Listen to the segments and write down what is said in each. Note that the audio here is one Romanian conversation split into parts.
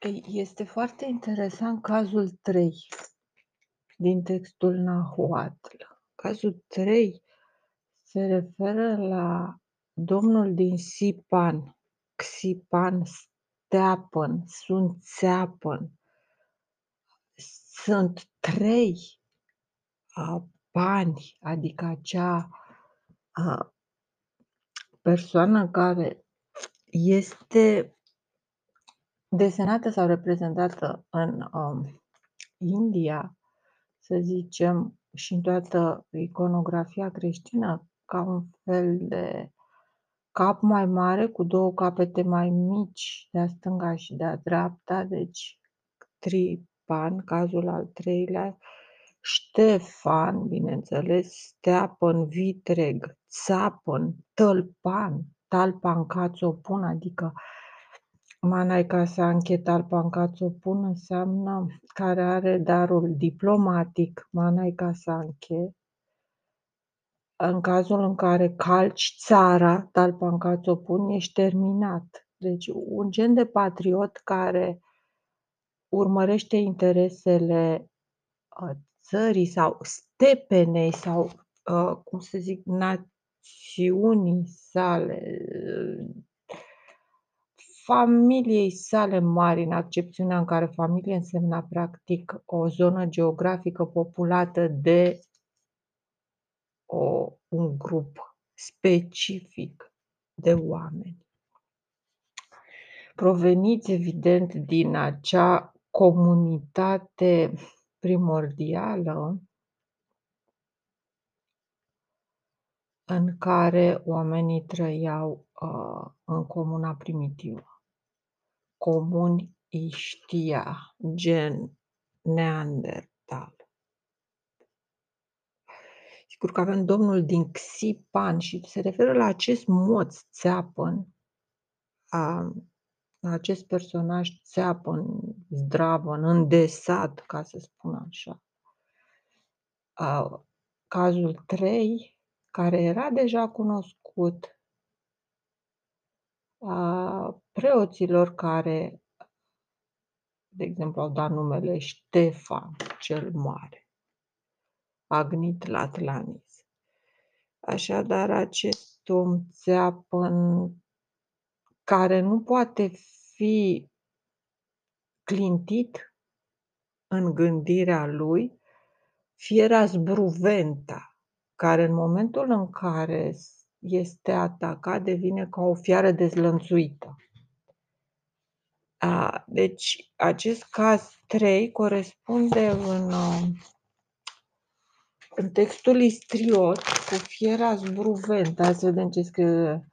Ei, este foarte interesant cazul 3 din textul Nahuatl. Cazul 3 se referă la domnul din Sipan, Xipan Steapăn, sunt Țeapăn. Sunt trei uh, bani, adică acea uh, persoană care este desenată sau reprezentată în um, India, să zicem, și în toată iconografia creștină, ca un fel de cap mai mare cu două capete mai mici de-a stânga și de-a dreapta, deci Tripan, cazul al treilea, Ștefan, bineînțeles, Steapăn, Vitreg, Țapăn, Tălpan, Talpan, Cațopun, adică Manaica Sankhe Talpan Cațopun înseamnă care are darul diplomatic, Manaica Sankhe, în cazul în care calci țara, Talpan Cațopun, ești terminat. Deci un gen de patriot care urmărește interesele uh, țării sau stepenei sau, uh, cum să zic, națiunii sale, familiei sale mari, în accepțiunea în care familie însemna practic o zonă geografică populată de o, un grup specific de oameni. Proveniți, evident, din acea comunitate primordială în care oamenii trăiau uh, în comuna primitivă comuni știa, gen Neandertal. Sigur că avem domnul din Xipan și se referă la acest moț țeapăn, a, la acest personaj țeapăn, zdravăn, îndesat, ca să spun așa. A, cazul 3, care era deja cunoscut a preoților care, de exemplu, au dat numele Ștefan cel Mare, agnit la Atlanis. Așadar, acest om țeapăn care nu poate fi clintit în gândirea lui, fiera zbruventa, care în momentul în care este atacat, devine ca o fiară dezlănțuită. A, deci, acest caz 3 corespunde în, în textul istriot cu fiera zbruventa. Să vedem ce scrie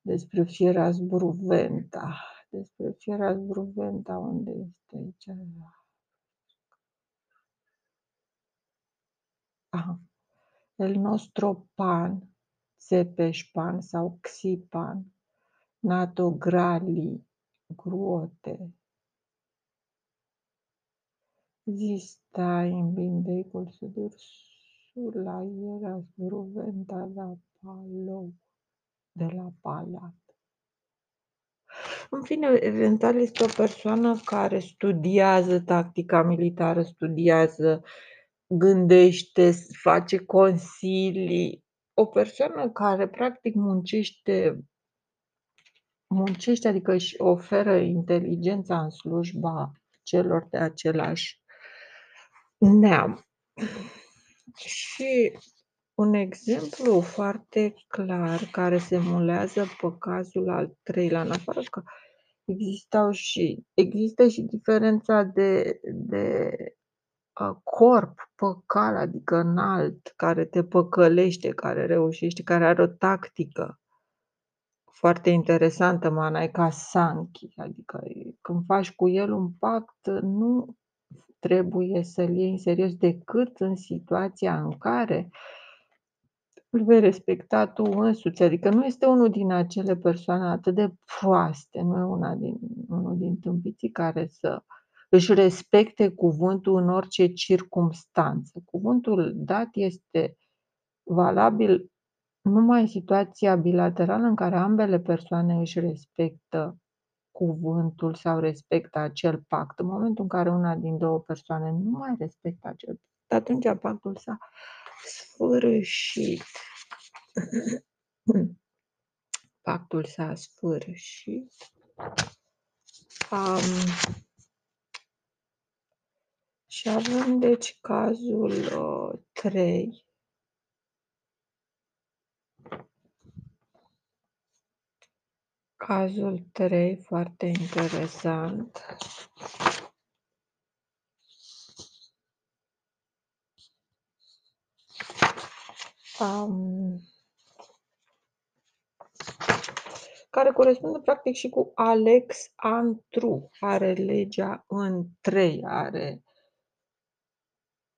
despre fiera zbruventa. Despre fiera zbruventa, unde este aici? Aha. El nostru pan Țepeșpan sau Xipan, Natograli, Gruote. Zistai în bindecul sudursul era zbruventa la palou, de la palat. În fine, eventual este o persoană care studiază tactica militară, studiază, gândește, face consilii, o persoană care practic muncește muncește, adică își oferă inteligența în slujba celor de același neam. Și un exemplu foarte clar care se mulează pe cazul al treilea, în afară că existau și, există și diferența de, de corp păcal, adică înalt, care te păcălește, care reușește, care are o tactică foarte interesantă, Manaika Sankhi, adică când faci cu el un pact, nu trebuie să-l iei în serios decât în situația în care îl vei respecta tu însuți. Adică nu este unul din acele persoane atât de proaste, nu e una din, unul din tâmpiții care să își respecte cuvântul în orice circumstanță. Cuvântul dat este valabil numai în situația bilaterală în care ambele persoane își respectă cuvântul sau respectă acel pact. În momentul în care una din două persoane nu mai respectă acel pact, atunci pactul s-a sfârșit. Pactul s-a sfârșit. Um, și avem deci cazul uh, 3. Cazul 3, foarte interesant. Um, care corespunde practic și cu Alex Antru. Are legea în 3, are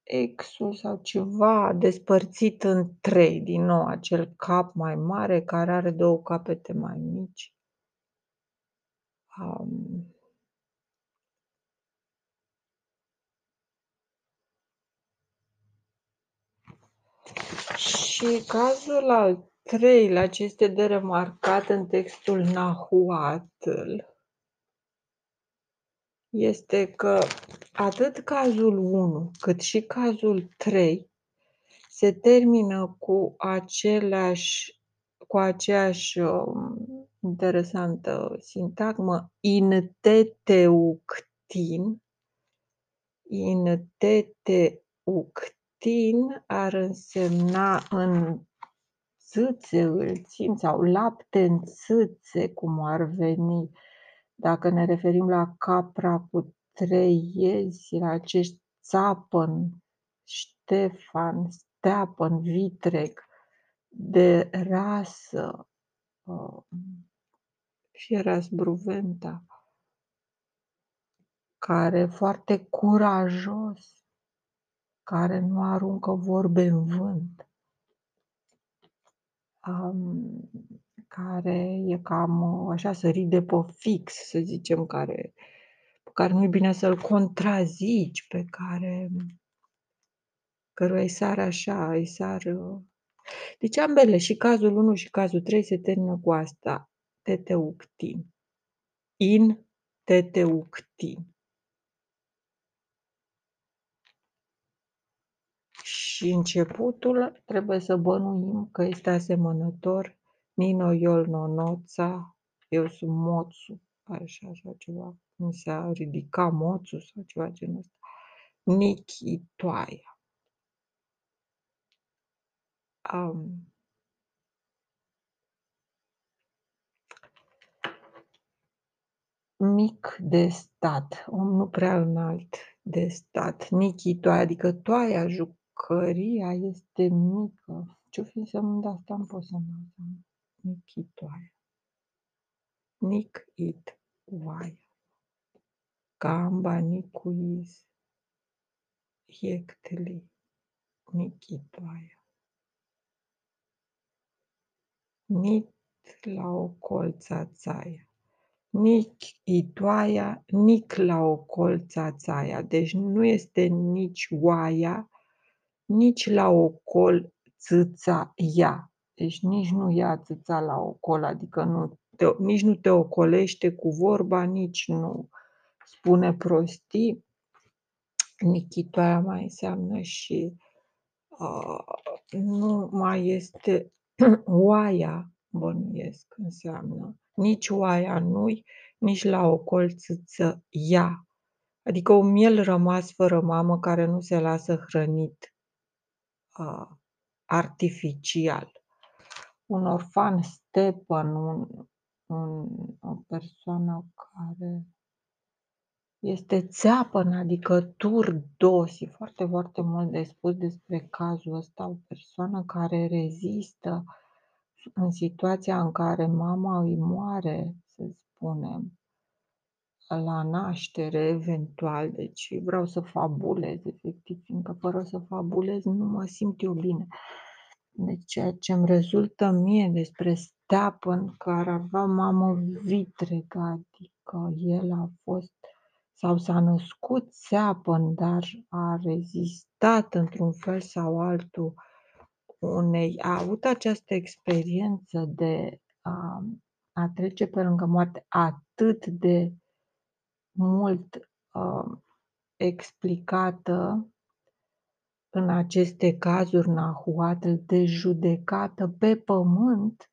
exul sau ceva despărțit în 3, din nou acel cap mai mare care are două capete mai mici. Um, și cazul al treilea ce este de remarcat în textul Nahuatl este că atât cazul 1 cât și cazul 3 se termină cu aceleași cu aceeași um, interesantă sintagmă in teteuctin in teteuctin ar însemna în țâțe îl țin sau lapte în țâțe, cum ar veni. Dacă ne referim la capra cu trei iezi, la acești țapăn, Ștefan, steapăn, vitreg, de rasă, uh, Fieras Bruventa, care e foarte curajos, care nu aruncă vorbe în vânt, um, care e cam așa sărit de pe fix, să zicem, care, pe care nu e bine să-l contrazici, pe care căruia îi sar așa, îi sar... Deci ambele, și cazul 1 și cazul 3 se termină cu asta, teteuctin. In teteuctin. Și începutul trebuie să bănuim că este asemănător Nino Iol Nonoța, eu sunt moțu, așa, așa ceva, mi s-a ridicat moțu sau ceva genul ăsta. Nichi Toaia. Um, mic de stat, om nu prea înalt de stat, Nichi Toaia, adică Toaia, jucăria este mică. Ce-o fi însemnând asta, nu pot să mă Nichi Toaia. Nic it oaia. Gamba nicuiz. Hiecteli. Nichi Toaia. Nit la o colța țaia. Nic itoaia, nic la o colța țaia. Deci nu este nici oaia, nici la o col țâța ea. Deci nici nu ia țâța la ocol, adică nu te, nici nu te ocolește cu vorba, nici nu spune prostii. Nichitoaia mai înseamnă și uh, nu mai este oaia, bănuiesc, înseamnă. Nici oaia nu-i, nici la o colțâță ea. Adică un miel rămas fără mamă care nu se lasă hrănit uh, artificial. Un orfan Stepan, un, un, o persoană care este țeapăn, adică turdos, e foarte, foarte mult de spus despre cazul ăsta, o persoană care rezistă în situația în care mama îi moare, să spunem, la naștere, eventual, deci vreau să fabulez, efectiv, fiindcă fără să fabulez nu mă simt eu bine. Deci ceea ce îmi rezultă mie despre Stepan, care avea mamă vitregă, adică el a fost sau s-a născut țeapăn, dar a rezistat într-un fel sau altul unei, a avut această experiență de a a trece pe lângă moarte atât de mult, uh, explicată în aceste cazuri Nahuatl de judecată pe pământ,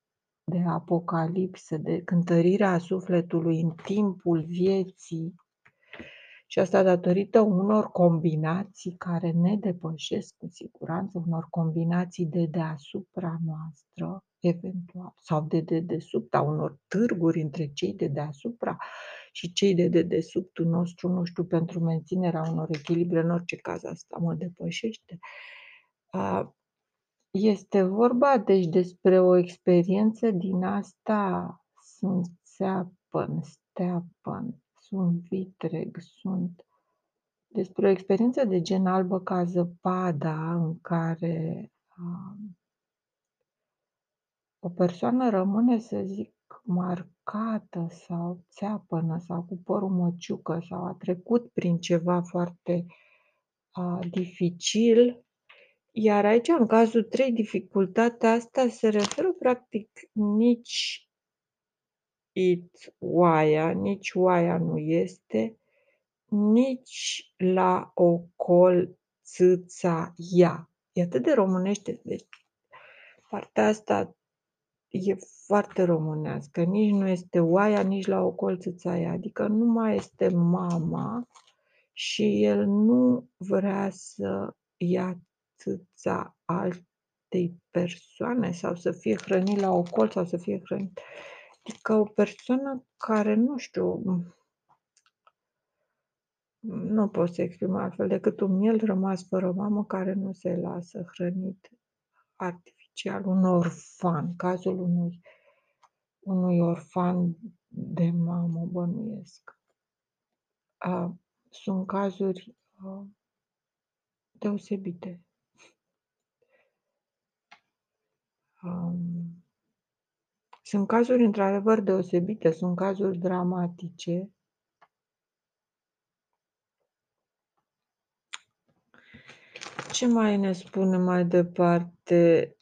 de apocalipsă, de cântărirea sufletului în timpul vieții. Și asta datorită unor combinații care ne depășesc cu siguranță, unor combinații de deasupra noastră, eventual, sau de dedesubt, a unor târguri între cei de deasupra și cei de dedesubtul nostru, nu știu, pentru menținerea unor echilibre, în orice caz asta mă depășește. Este vorba deci despre o experiență din asta, sunt țeapăn, steapăn, sunt vitreg, sunt despre o experiență de gen albă ca zăpada în care um, o persoană rămâne, să zic, marcată sau țeapănă sau cu părul măciucă sau a trecut prin ceva foarte uh, dificil iar aici, în cazul 3, dificultatea asta se referă practic nici it oaia, nici oaia nu este, nici la ocol țâța ea. E atât de românește, deci partea asta e foarte românească. Nici nu este oaia, nici la ocol țâța ea. Adică nu mai este mama și el nu vrea să ia țâța altei persoane sau să fie hrănit la ocol sau să fie hrănit. Adică o persoană care, nu știu, nu pot să exprim altfel decât un miel rămas fără mamă care nu se lasă hrănit artificial, un orfan, cazul unui, unui orfan de mamă, bănuiesc. sunt cazuri deosebite. Um, sunt cazuri într-adevăr deosebite, sunt cazuri dramatice. Ce mai ne spune mai departe?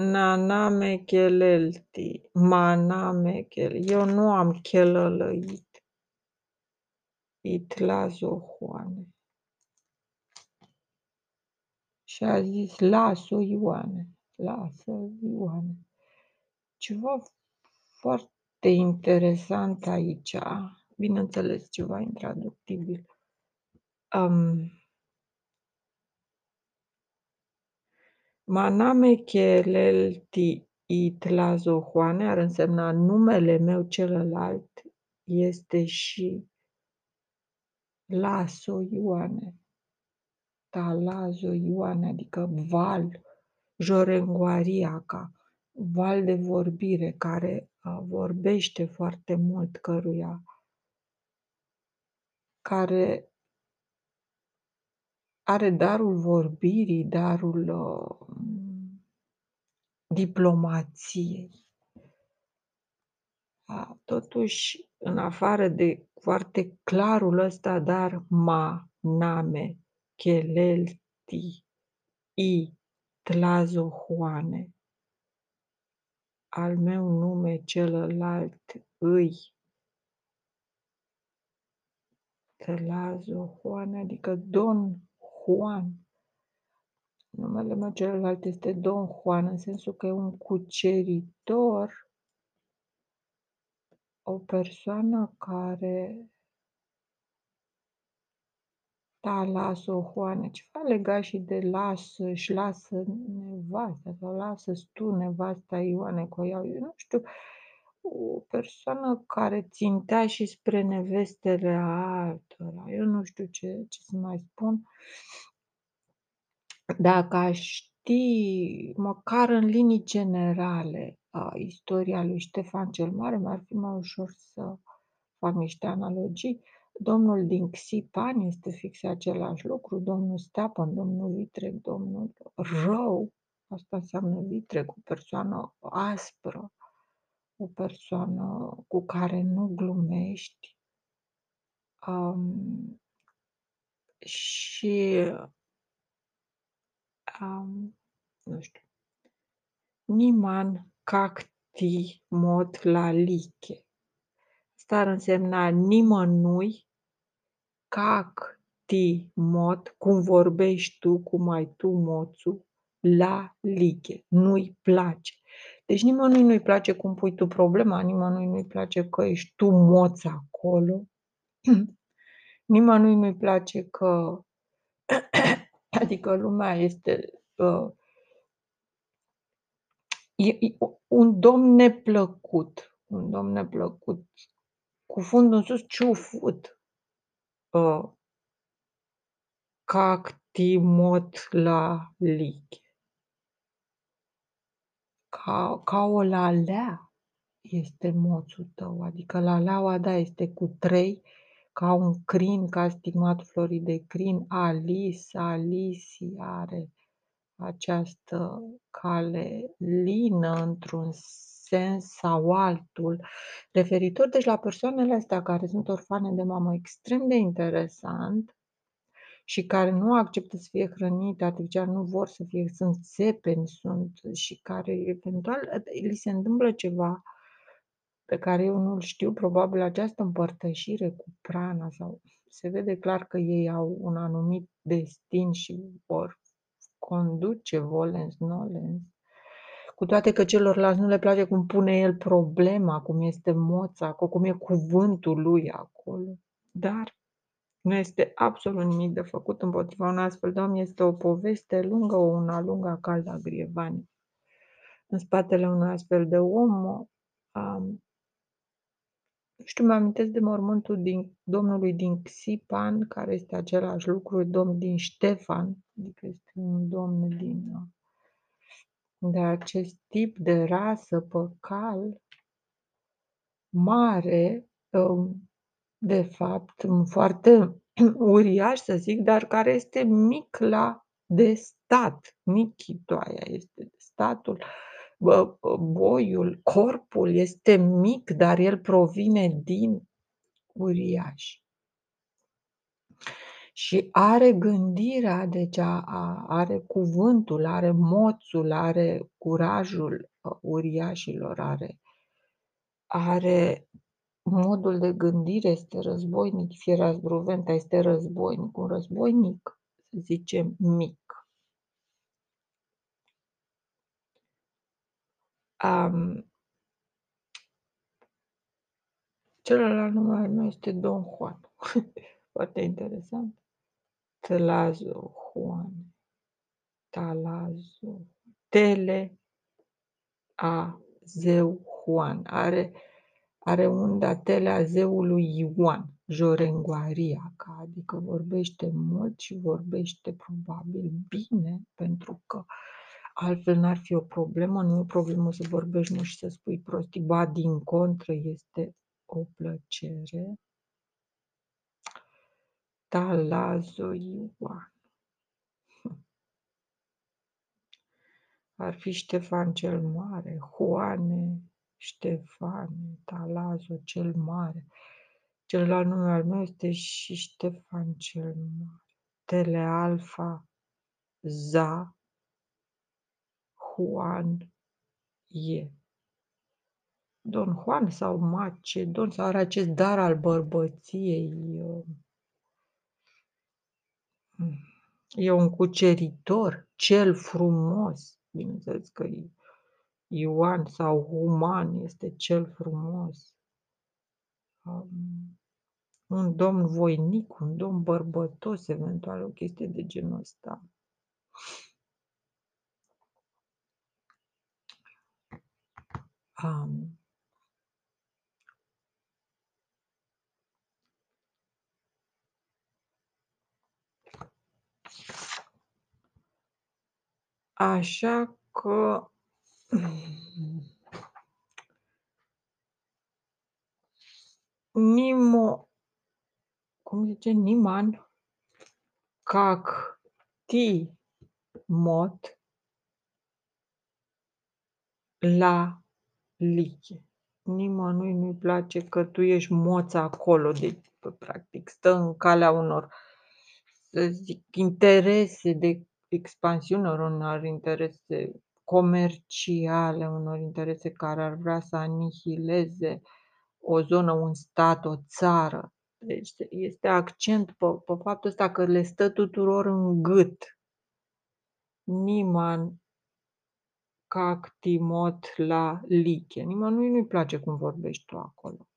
Naname chelelti, maname chel. Eu nu am chelălăit. Itlazohoane. Și a zis, las-o, Ioane lasă, Ioane. Ceva foarte interesant aici, bineînțeles ceva intraductibil. Um, Maname chelelti itlazohoane ar însemna numele meu celălalt este și Laso Ioane. Talazo Ioane, adică val Jorengoariaca, val de vorbire care vorbește foarte mult, căruia care are darul vorbirii, darul uh, diplomației. Totuși, în afară de foarte clarul ăsta, dar ma, name, chelelti, i, Tlazohoane, al meu nume celălalt îi Tlazohoane, adică Don Juan. Numele meu celălalt este Don Juan, în sensul că e un cuceritor, o persoană care da, lasă-o, Juane, ceva legat și de lasă, își lasă nevasta sau lasă tu nevasta Ioane cu ea, eu nu știu, o persoană care țintea și spre nevestele altora, eu nu știu ce, ce să mai spun. Dacă aș ști, măcar în linii generale, a, istoria lui Ștefan cel Mare, mi-ar fi mai ușor să fac niște analogii. Domnul din Xipan este fix același lucru, domnul Stepan, domnul Vitreg, domnul Rău, asta înseamnă Vitreg, o persoană aspră, o persoană cu care nu glumești. Um, și um, nu știu, Niman Cacti ti mot la liche. Asta ar însemna nimănui cac ti mot, cum vorbești tu, cum ai tu moțul, la liche. Nu-i place. Deci nimănui nu-i place cum pui tu problema, nimănui nu-i place că ești tu moț acolo, nimănui nu-i place că adică lumea este uh, e, e un domn neplăcut, un domn neplăcut, cu fundul în sus ciufut, uh, cactimot la liche. Ca, ca o lalea este moțul tău, adică laleaua, da, este cu trei, ca un crin, ca stigmat florii de crin, Alice, Alici are această cale lină într-un sens sau altul, referitor. Deci la persoanele astea care sunt orfane de mamă extrem de interesant și care nu acceptă să fie hrănite artificial, nu vor să fie, sunt țepeni, sunt și care eventual li se întâmplă ceva pe care eu nu-l știu, probabil această împărtășire cu prana sau se vede clar că ei au un anumit destin și vor conduce volens nolens, cu toate că celorlalți nu le place cum pune el problema, cum este moța, cum e cuvântul lui acolo. Dar nu este absolut nimic de făcut împotriva unui astfel de om. Este o poveste lungă, o una lungă a calda grievani. În spatele unui astfel de om, um, știu, mă amintesc de mormântul din, domnului din Xipan, care este același lucru, domn din Ștefan, adică este un domn din, de acest tip de rasă păcal mare, um, de fapt, foarte uriaș să zic, dar care este mic la de stat. Nichitoaia este de statul boiul, corpul este mic, dar el provine din uriaș. Și are gândirea, deci a, a, are cuvântul, are moțul, are curajul uh, uriașilor, are, are modul de gândire, este războinic, fiera zbruventa este războinic, un războinic, să zicem, mic. Um, celălalt nume al meu este Don Juan. Foarte interesant. Telazo Juan. Talazo. Tele a zeu Juan. Are, are unda tele a zeului Ioan. Jorenguaria, adică vorbește mult și vorbește probabil bine, pentru că altfel n-ar fi o problemă, nu e o problemă să vorbești mult și să spui prostii, ba din contră este o plăcere. Talazo Ioan. Ar fi Ștefan cel Mare, Juane, Ștefane, Talazo cel Mare. Celălalt nume al meu este și Ștefan cel Mare. Telealfa, Za, Juan e. Don Juan sau Macedon sau are acest dar al bărbăției. E un cuceritor, cel frumos. Bineînțeles că Ioan sau Human este cel frumos. Um, un domn voinic, un domn bărbătos, eventual o chestie de genul ăsta. Um, așa că Nimo, cum zice, Niman, cac, ti, mot, la liche. Nimănui nu-i place că tu ești moț acolo, deci, practic, stă în calea unor, să zic, interese de expansiune, unor interese comerciale, unor interese care ar vrea să anihileze o zonă, un stat, o țară. Deci este accent pe pe faptul ăsta că le stă tuturor în gât. Niman cac timot la liche. Nimănui nu-i place cum vorbești tu acolo.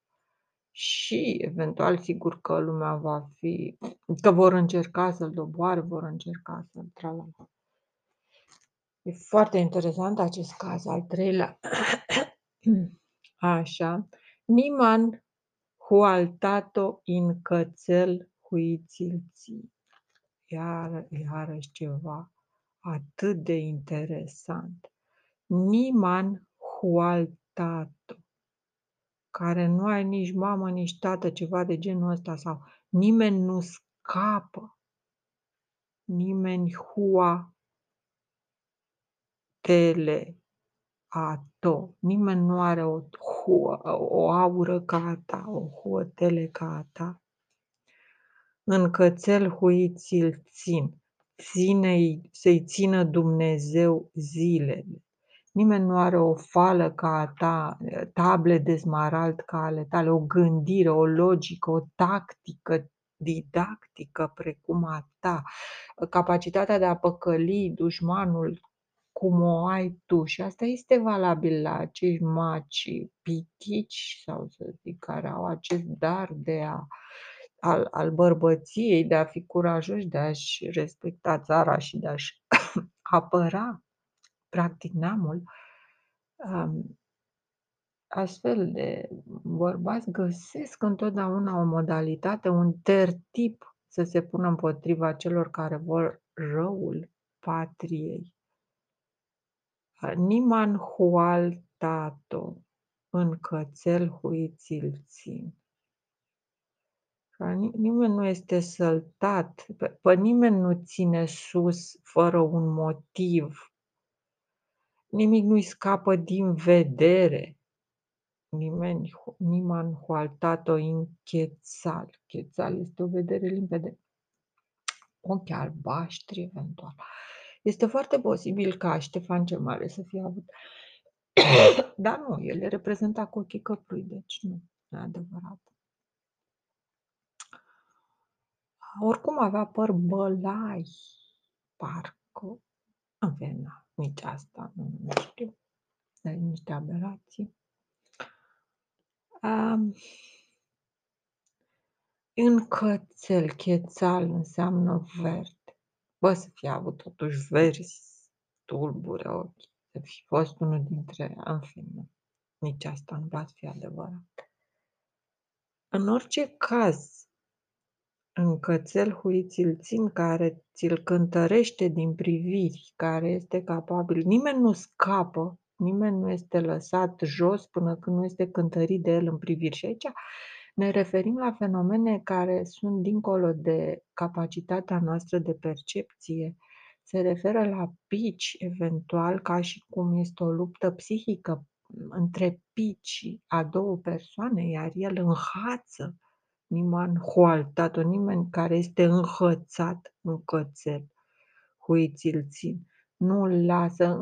Și eventual sigur că lumea va fi că vor încerca să-l doboare, vor încerca să-l tra-la-la. E foarte interesant acest caz, al treilea. Așa. Niman hualtato in cățel huițilții. Iar, iarăși ceva atât de interesant. Niman hualtato care nu ai nici mamă, nici tată, ceva de genul ăsta sau nimeni nu scapă. Nimeni hua tele ato. Nimeni nu are o huă, o aură ca a ta, o huătele ca a ta. În cățel huiți îl țin. Ține-i, să-i țină Dumnezeu zilele. Nimeni nu are o fală ca a ta, table de smarald ca ale tale, o gândire, o logică, o tactică didactică precum a ta, capacitatea de a păcăli dușmanul cum o ai tu. Și asta este valabil la acești maci pitici, sau să zic, care au acest dar de a al, al bărbăției, de a fi curajoși, de a-și respecta țara și de a-și apăra practic neamul. Um, astfel de bărbați găsesc întotdeauna o modalitate, un tertip să se pună împotriva celor care vor răul patriei. Niman hual tato, în cățel huiți țin. Nimeni nu este săltat, pe, pe nimeni nu ține sus fără un motiv. Nimic nu-i scapă din vedere. Nimeni, niman hualtato in chețal. Chețal este o vedere limpede. Ochi albaștri, eventual. Este foarte posibil ca Ștefan cel Mare să fie avut. Dar nu, el le reprezenta cu ochii căprui, deci nu, e adevărat. Oricum avea păr bălai, parcă. În fine, nici asta nu, nu știu. Dar niște aberații. Um, în cățel, chețal înseamnă verde. Bă, să fie avut totuși verzi, tulbure ochi, să fi fost unul dintre, în fine, nici asta nu va fi adevărat. În orice caz, în cățel huiți-l țin, care ți-l cântărește din priviri, care este capabil, nimeni nu scapă, nimeni nu este lăsat jos până când nu este cântărit de el în priviri. Și aici ne referim la fenomene care sunt dincolo de capacitatea noastră de percepție. Se referă la pici, eventual, ca și cum este o luptă psihică între pici a două persoane, iar el înhață. Niman hualtat, nimeni care este înhățat în cățel, huiți-l țin nu-l lasă,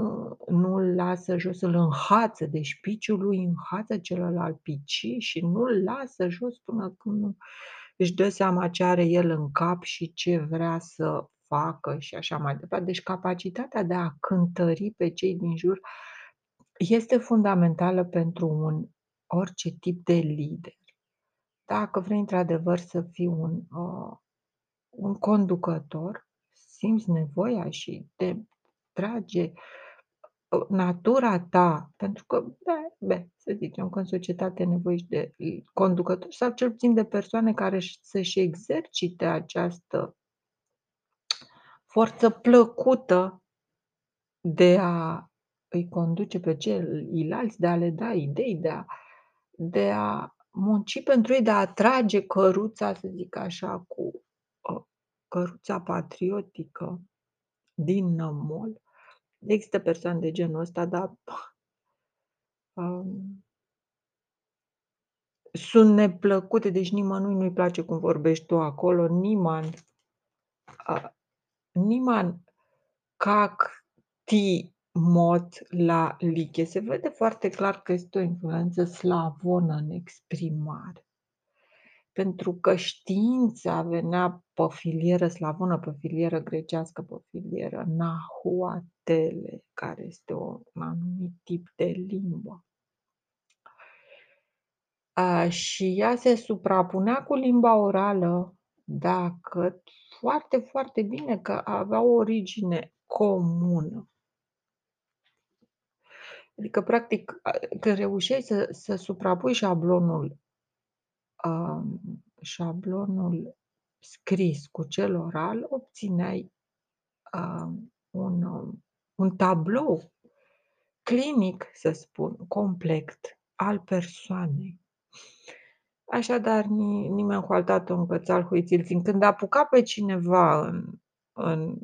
nu-l lasă jos, îl înhață, deci piciul lui înhață celălalt pici și nu-l lasă jos până când nu își dă seama ce are el în cap și ce vrea să facă și așa mai departe. Deci capacitatea de a cântări pe cei din jur este fundamentală pentru un orice tip de lider. Dacă vrei într-adevăr să fii un, uh, un conducător, simți nevoia și te trage ă, natura ta, pentru că, da, be, să zicem că în societate nevoiești de conducători sau cel puțin de persoane care să-și exercite această forță plăcută de a îi conduce pe ceilalți, de a le da idei, de a, de a munci pentru ei, de a atrage căruța, să zic așa, cu ă, căruța patriotică din nămol. Există persoane de genul ăsta, dar um, sunt neplăcute, deci nimănui nu-i place cum vorbești tu acolo, nimeni, uh, nimeni cac ti mod la liche. Se vede foarte clar că este o influență slavonă în exprimare. Pentru că știința venea pe filieră slavonă, pe filieră grecească, pe filieră nahuatele, care este o un anumit tip de limbă. A, și ea se suprapunea cu limba orală, dacă foarte, foarte bine, că avea o origine comună. Adică, practic, a când reușeai să să suprapui șablonul um, șablonul scris cu cel oral, obțineai, um, un un tablou clinic, să spun, complet al persoanei. Așadar, ni nimeni cu al în cățar huițilțin. Când apuca pe cineva în în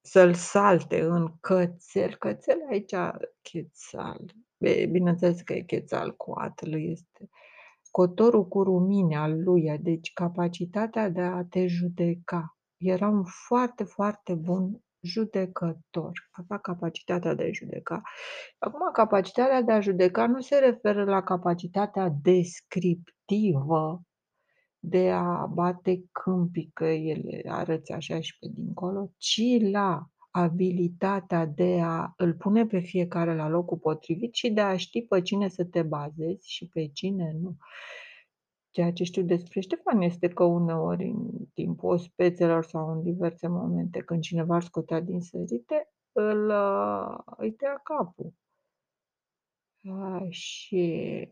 să-l salte în cățel, cățel aici Chețal, e bineînțeles că e Quetzalcoatl, este cotorul cu rumini al lui, deci capacitatea de a te judeca. Era un foarte, foarte bun judecător, avea capacitatea de a judeca. Acum capacitatea de a judeca nu se referă la capacitatea descriptivă de a bate câmpii, că el arăți așa și pe dincolo, ci la abilitatea de a îl pune pe fiecare la locul potrivit și de a ști pe cine să te bazezi și pe cine nu. Ceea ce știu despre Ștefan este că uneori în timpul ospețelor sau în diverse momente când cineva îl scotea din sărite, îl îi tăia capul. A, și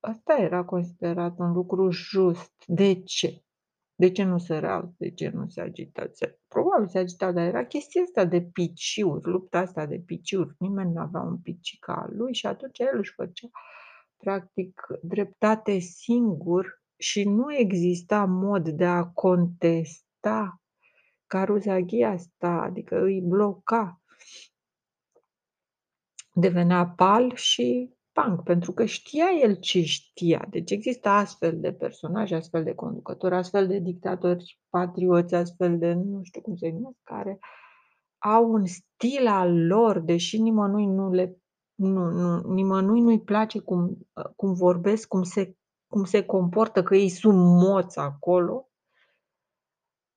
asta era considerat un lucru just. De ce? De ce nu săreau? De ce nu se agitau? Se probabil se agitau, dar era chestia asta de piciuri, lupta asta de piciuri. Nimeni nu avea un picic al lui și atunci el își făcea practic dreptate singur și nu exista mod de a contesta caruzaghia asta, adică îi bloca. Devenea pal și punk, pentru că știa el ce știa. Deci există astfel de personaje, astfel de conducători, astfel de dictatori patrioți, astfel de, nu știu cum se numesc, care au un stil al lor, deși nimănui nu le nu nu nimănui nu-i place cum cum vorbesc, cum se cum se comportă, că ei sunt moți acolo.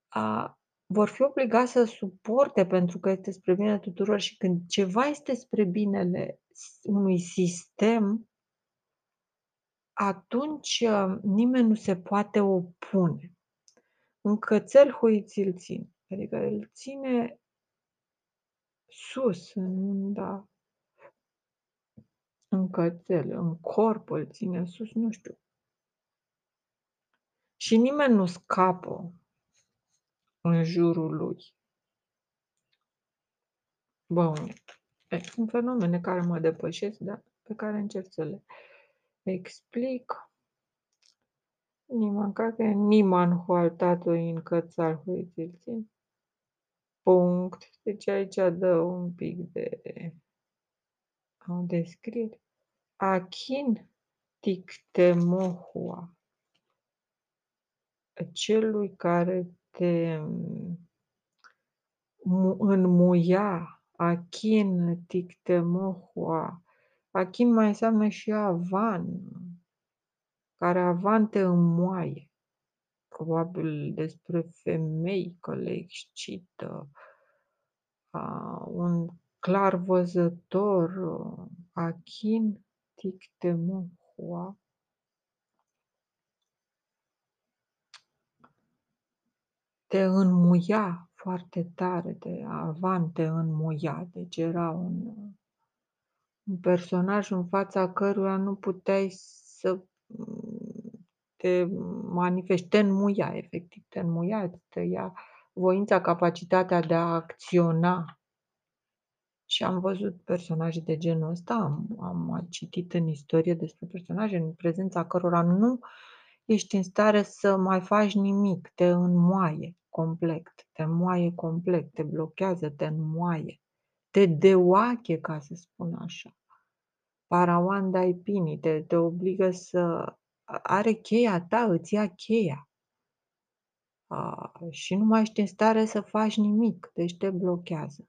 A, vor fi obligați să suporte pentru că este spre binele tuturor și când ceva este spre binele s unui sistem atunci nimeni nu se poate opune. Un cățel huițilțin, adică îl ține sus, în da. Un cățel, în corp îl ține sus, nu știu. Și nimeni nu scapă în jurul lui. Bun. E, sunt fenomene care mă depășesc, dar pe care încerc să le explic. Niman, cred că e Niman Hualtatoi în Cățar Huițilțin. Punct. Deci aici dă un pic de o descriere. Achin tictemohua. Celui care te mu înmuia, achin tictemohua. Achin mai înseamnă și avan, care avan te înmoaie. Probabil despre femei că le excită. A, un clarvăzător, achin tictemohua. Te înmuia foarte tare, te avan te înmuia, deci era un un personaj în fața căruia nu puteai să te manifesti, te înmuia efectiv, te înmuia, îți tăia voința, capacitatea de a acționa. Și am văzut personaje de genul ăsta, am am mai citit în istorie despre personaje în prezența cărora nu ești în stare să mai faci nimic, te înmoaie complet, te înmoaie complet, te blochează, te înmoaie, te deoache, ca să spun așa. Parawan daipini, te te obligă să are cheia ta, îți ia cheia. A, și nu mai ești în stare să faci nimic, deci te blochează.